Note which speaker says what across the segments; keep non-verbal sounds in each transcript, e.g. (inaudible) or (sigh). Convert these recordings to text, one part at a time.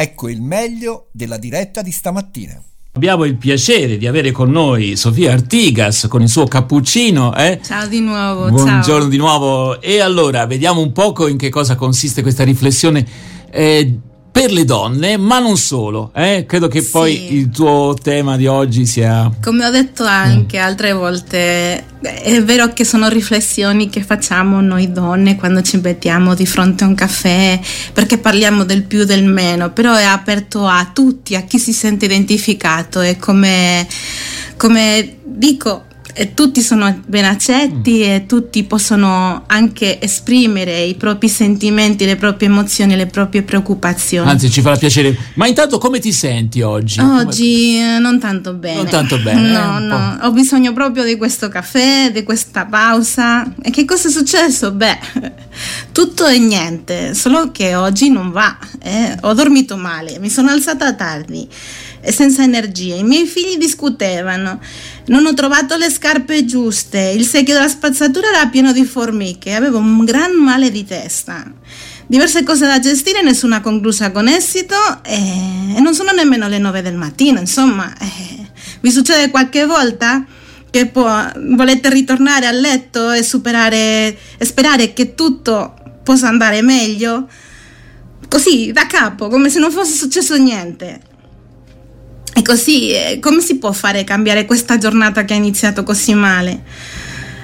Speaker 1: Ecco il meglio della diretta di stamattina.
Speaker 2: Abbiamo il piacere di avere con noi Sofia Artigas con il suo cappuccino. Eh?
Speaker 3: Ciao di nuovo.
Speaker 2: Buongiorno
Speaker 3: ciao.
Speaker 2: di nuovo. E allora vediamo un poco in che cosa consiste questa riflessione. Eh, per le donne, ma non solo. Eh? Credo che
Speaker 3: Sì.
Speaker 2: poi il tuo tema di oggi sia.
Speaker 3: Come ho detto anche altre volte, è vero che sono riflessioni che facciamo noi donne quando ci mettiamo di fronte a un caffè, perché parliamo del più e del meno, però è aperto a tutti, a chi si sente identificato e come, come dico, eh, tutti sono ben accetti e tutti possono anche esprimere i propri sentimenti, le proprie emozioni, le proprie preoccupazioni.
Speaker 2: Anzi, ci farà piacere. Ma intanto come ti senti oggi?
Speaker 3: Oggi eh, non tanto bene.
Speaker 2: Non tanto bene, eh,
Speaker 3: No,
Speaker 2: un
Speaker 3: no, ho bisogno proprio di questo caffè, di questa pausa. E che cosa è successo? Beh, (laughs) tutto e niente, solo che oggi non va. eh. Ho dormito male, mi sono alzata tardi e senza energia. I miei figli discutevano. Non ho trovato le scarpe giuste, il secchio della spazzatura era pieno di formiche, avevo un gran male di testa. Diverse cose da gestire, nessuna conclusa con esito e, e non sono nemmeno le 9 del mattino, insomma. eh, vi succede qualche volta che può- volete ritornare a letto e superare e sperare che tutto possa andare meglio? Così, da capo, come se non fosse successo niente. E così, eh, come si può fare cambiare questa giornata che ha iniziato così male?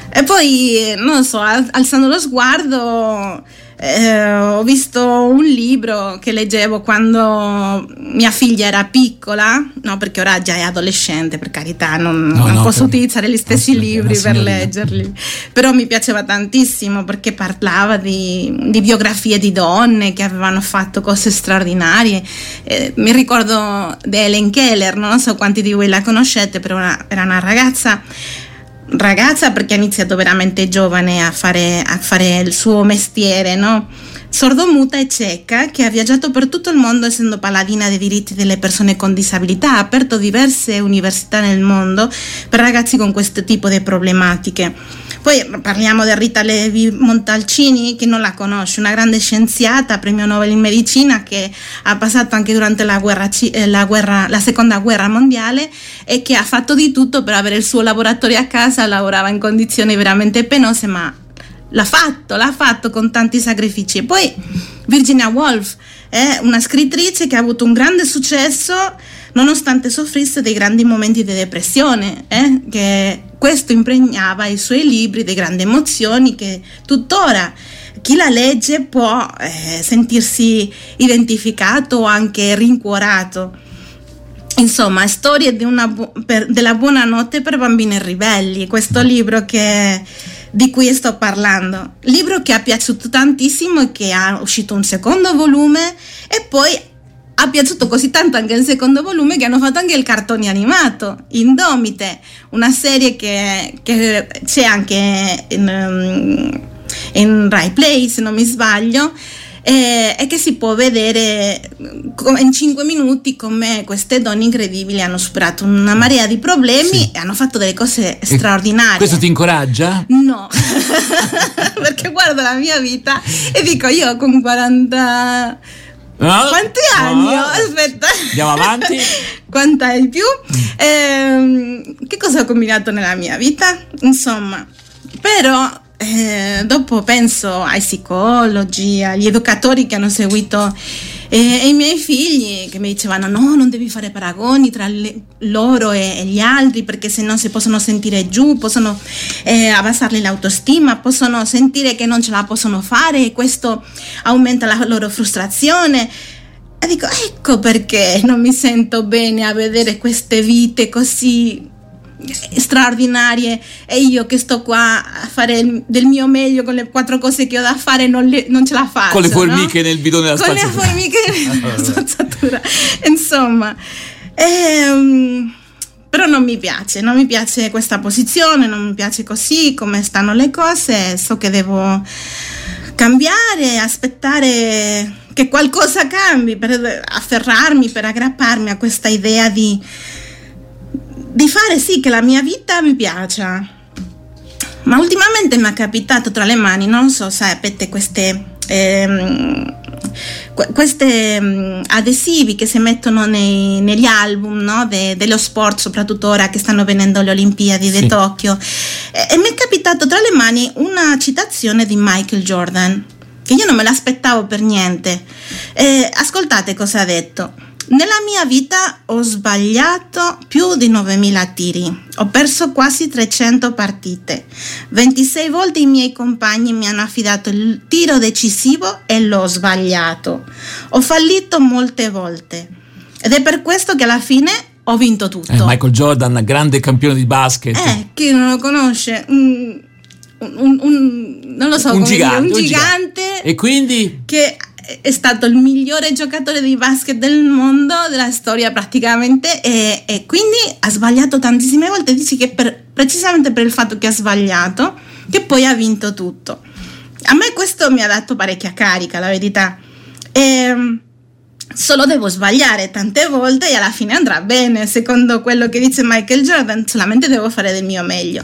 Speaker 3: E poi, non lo so, al- alzando lo sguardo, eh, ho visto un libro che leggevo quando mia figlia era piccola, no, perché ora già è adolescente, per carità, non,
Speaker 2: No,
Speaker 3: non
Speaker 2: no,
Speaker 3: posso utilizzare gli stessi
Speaker 2: una
Speaker 3: libri per leggerli, però mi piaceva tantissimo perché parlava di, di biografie di donne che avevano fatto cose straordinarie. Eh, mi ricordo di Helen Keller, non so quanti di voi la conoscete, però era- era una ragazza ragazza perché ha iniziato veramente giovane a fare, a fare il suo mestiere, no? Sordomuta e cieca che ha viaggiato per tutto il mondo essendo paladina dei diritti delle persone con disabilità, ha aperto diverse università nel mondo per ragazzi con questo tipo di problematiche. Poi parliamo di Rita Levi Montalcini, chi non la conosce, una grande scienziata, premio Nobel in medicina che ha passato anche durante la, guerra, eh, la, guerra- la seconda guerra mondiale e che ha fatto di tutto per avere il suo laboratorio a casa, lavorava in condizioni veramente penose, ma l'ha fatto, l'ha fatto con tanti sacrifici. E poi Virginia Woolf è una scrittrice che ha avuto un grande successo nonostante soffrisse dei grandi momenti di depressione, eh, che questo impregnava i suoi libri di grandi emozioni che tuttora chi la legge può eh, sentirsi identificato o anche rincuorato. Insomma, storie bu- per- della buonanotte per bambini ribelli, questo libro che, di cui sto parlando. Libro che è piaciuto tantissimo e che ha uscito un secondo volume e poi ha piaciuto così tanto anche il secondo volume che hanno fatto anche il cartone animato, Indomite, una serie che, che c'è anche in, um, in Rai Play se non mi sbaglio e, e che si può vedere in 5 minuti come queste donne incredibili hanno superato una marea di problemi
Speaker 2: Sì.
Speaker 3: e hanno fatto delle cose straordinarie.
Speaker 2: Questo ti incoraggia?
Speaker 3: No, (laughs) perché guardo la mia vita e dico io con 40...
Speaker 2: No?
Speaker 3: Quanti anni
Speaker 2: No.
Speaker 3: Aspetta.
Speaker 2: Andiamo avanti. (laughs)
Speaker 3: Quanti hai più? Ehm, che cosa ho combinato nella mia vita? Insomma, però eh, dopo penso ai psicologi, agli educatori che hanno seguito eh, e ai miei figli che mi dicevano no, non devi fare paragoni tra le- loro e, e gli altri perché se no si possono sentire giù, possono eh, abbassarli l'autostima, possono sentire che non ce la possono fare e questo aumenta la loro frustrazione. E dico, ecco perché non mi sento bene a vedere queste vite così straordinarie e io che sto qua a fare del mio meglio con le quattro cose che ho da fare non, le- non ce la faccio.
Speaker 2: Con le
Speaker 3: no?
Speaker 2: formiche nel bidone della
Speaker 3: Con
Speaker 2: spazzatura.
Speaker 3: le formiche nella (laughs) spazzatura. Insomma, ehm, però non mi piace, non mi piace questa posizione, non mi piace così come stanno le cose, so che devo cambiare, aspettare che qualcosa cambi per afferrarmi, per aggrapparmi a questa idea di, di fare sì che la mia vita mi piaccia. Ma ultimamente mi è capitato tra le mani, non so, sapete, queste ehm, questi um, adesivi che si mettono nei, negli album no? De, dello sport, soprattutto ora che stanno venendo le Olimpiadi sì. di Tokyo. E, e mi è capitato tra le mani una citazione di Michael Jordan, che io non me l'aspettavo per niente. Eh, ascoltate cosa ha detto. Nella mia vita ho sbagliato più di 9.000 tiri, ho perso quasi 300 partite, 26 volte i miei compagni mi hanno affidato il tiro decisivo e l'ho sbagliato, ho fallito molte volte ed è per questo che alla fine ho vinto tutto.
Speaker 2: Eh, Michael Jordan, grande campione di basket.
Speaker 3: Eh, chi non lo conosce? Un, un, un non lo so,
Speaker 2: un gigante,
Speaker 3: dire, un gigante.
Speaker 2: E quindi?
Speaker 3: Che è stato il migliore giocatore di basket del mondo, della storia praticamente, e, e quindi ha sbagliato tantissime volte. Dici che per, precisamente per il fatto che ha sbagliato, che poi ha vinto tutto. A me questo mi ha dato parecchia carica, la verità. E, ehm, solo devo sbagliare tante volte e alla fine andrà bene, secondo quello che dice Michael Jordan, solamente devo fare del mio meglio.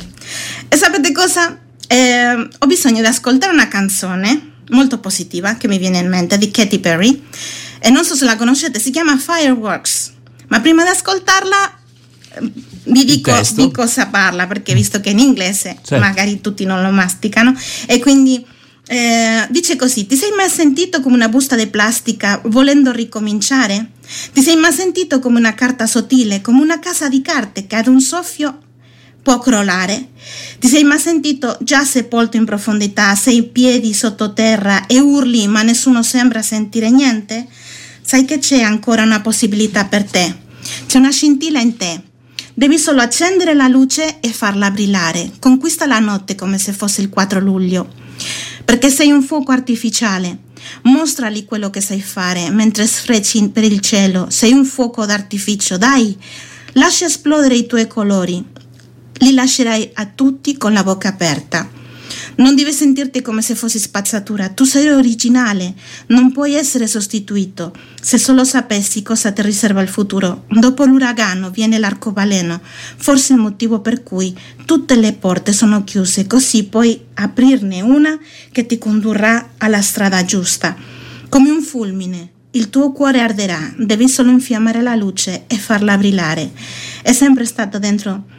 Speaker 3: E sapete cosa? Eh, ho bisogno di ascoltare una canzone molto positiva che mi viene in mente di Katy Perry e non so se la conoscete, si chiama Fireworks. Ma prima di ascoltarla ehm, vi dico di cosa parla perché visto che in inglese certo. magari tutti non lo masticano e quindi eh, dice così ti sei mai sentito come una busta di plastica volendo ricominciare? Ti sei mai sentito come una carta sottile, come una casa di carte che ad un soffio può crollare. Ti sei mai sentito già sepolto in profondità, sei piedi sottoterra e urli ma nessuno sembra sentire niente? Sai che c'è ancora una possibilità per te. C'è una scintilla in te. Devi solo accendere la luce e farla brillare. Conquista la notte come se fosse il 4 luglio. Perché sei un fuoco artificiale. Mostrali quello che sai fare mentre sfrecci per il cielo. Sei un fuoco d'artificio. Dai, lascia esplodere i tuoi colori li lascerai a tutti con la bocca aperta. Non devi sentirti come se fossi spazzatura, tu sei originale, non puoi essere sostituito. Se solo sapessi cosa ti riserva il futuro, dopo l'uragano viene l'arcobaleno, forse il motivo per cui tutte le porte sono chiuse, così puoi aprirne una che ti condurrà alla strada giusta. Come un fulmine, il tuo cuore arderà, devi solo infiammare la luce e farla brillare. È sempre stato dentro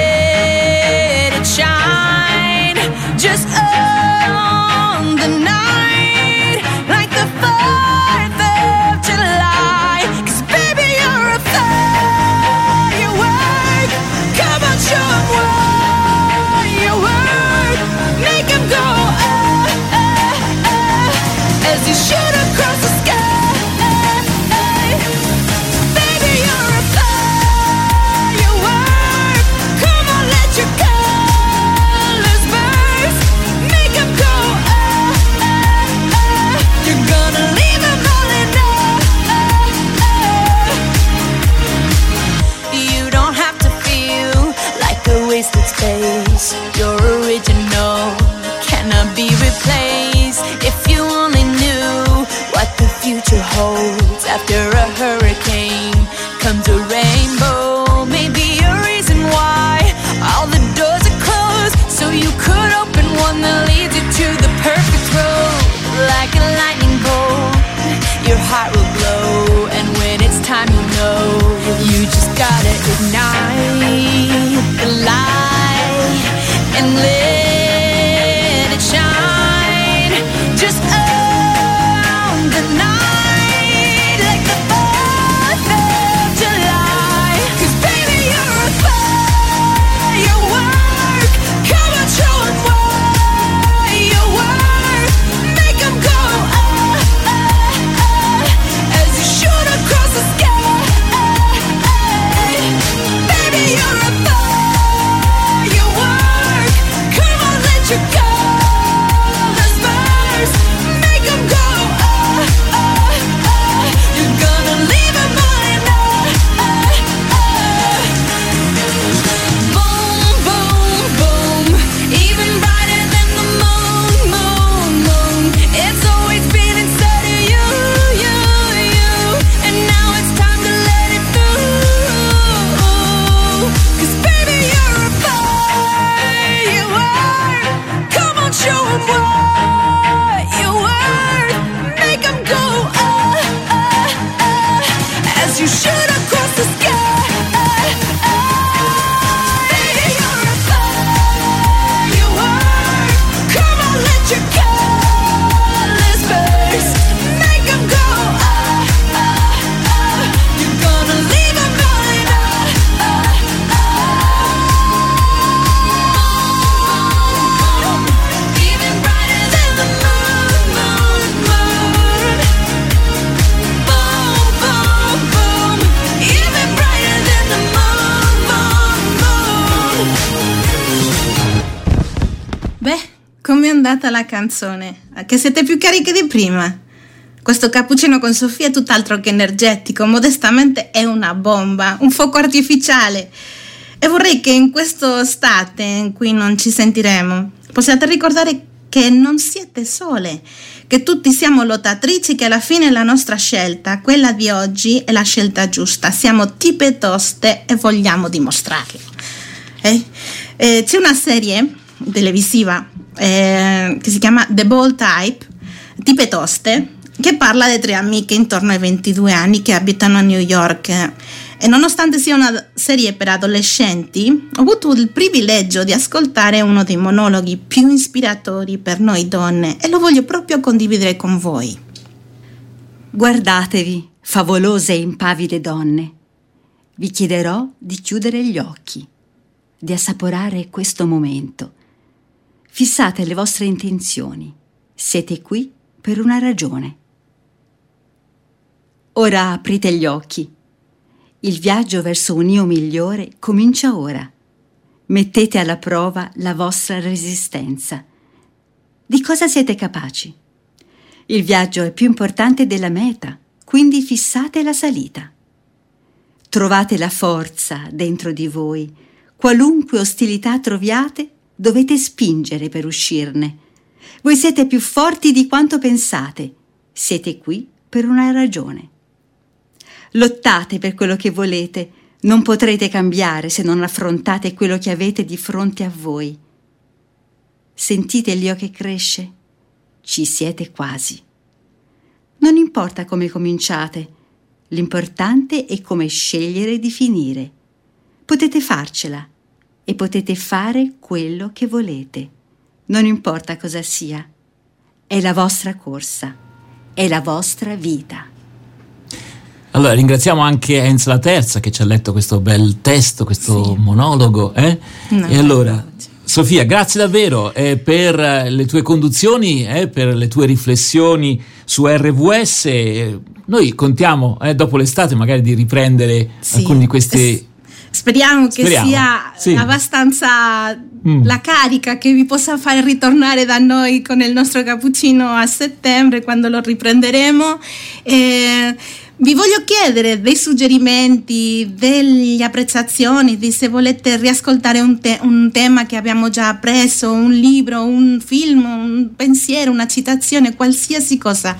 Speaker 4: existe.
Speaker 3: can live andata la canzone? Che siete più cariche di prima? Questo cappuccino con Sofia è tutt'altro che energetico, modestamente è una bomba, un fuoco artificiale. E vorrei che in questo estate in cui non ci sentiremo possiate ricordare che non siete sole, che tutti siamo lottatrici, che alla fine la nostra scelta, quella di oggi, è la scelta giusta. Siamo tipe toste e vogliamo dimostrarlo. Eh? Eh, c'è una serie televisiva eh, che si chiama The Ball Type, tipe toste, che parla di tre amiche intorno ai 22 anni che abitano a New York. E nonostante sia una serie per adolescenti, ho avuto il privilegio di ascoltare uno dei monologhi più ispiratori per noi donne e lo voglio proprio condividere con voi.
Speaker 5: Guardatevi, favolose e impavide donne. Vi chiederò di chiudere gli occhi, di assaporare questo momento. Fissate le vostre intenzioni. Siete qui per una ragione. Ora aprite gli occhi. Il viaggio verso un io migliore comincia ora. Mettete alla prova la vostra resistenza. Di cosa siete capaci? Il viaggio è più importante della meta, quindi fissate la salita. Trovate la forza dentro di voi. Qualunque ostilità troviate, dovete spingere per uscirne. Voi siete più forti di quanto pensate. Siete qui per una ragione. Lottate per quello che volete. Non potrete cambiare se non affrontate quello che avete di fronte a voi. Sentite l'io che cresce? Ci siete quasi. Non importa come cominciate, l'importante è come scegliere di finire. Potete farcela e potete fare quello che volete. Non importa cosa sia. È la vostra corsa, è la vostra vita.
Speaker 2: Allora, ringraziamo anche Enz la Terza che ci ha letto questo bel testo, questo sì. monologo. Eh? No, e allora, Sofia, grazie davvero eh, per le tue conduzioni, eh, per le tue riflessioni su RVS. Noi contiamo eh, dopo l'estate magari di riprendere sì. alcuni di questi
Speaker 3: Speriamo che Speriamo. sia sì. abbastanza mm. la carica che vi possa far ritornare da noi con il nostro cappuccino a settembre quando lo riprenderemo. E vi voglio chiedere dei suggerimenti, delle apprezzazioni, di se volete riascoltare un, te- un, tema che abbiamo già appreso, un libro, un film, un pensiero, una citazione, qualsiasi cosa.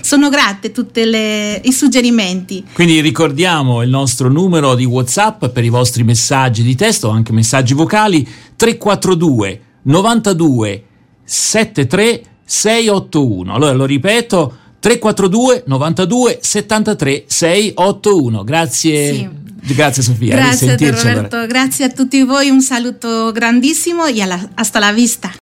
Speaker 3: Sono grate tutti i suggerimenti.
Speaker 2: Quindi ricordiamo il nostro numero di WhatsApp per i vostri messaggi di testo, anche messaggi vocali 342 92 73 681. Allora lo ripeto 342 92 73 681. Grazie. Sì. Grazie Sofia.
Speaker 3: Grazie Roberto, allora. grazie a tutti voi, un saluto grandissimo e alla, hasta la vista.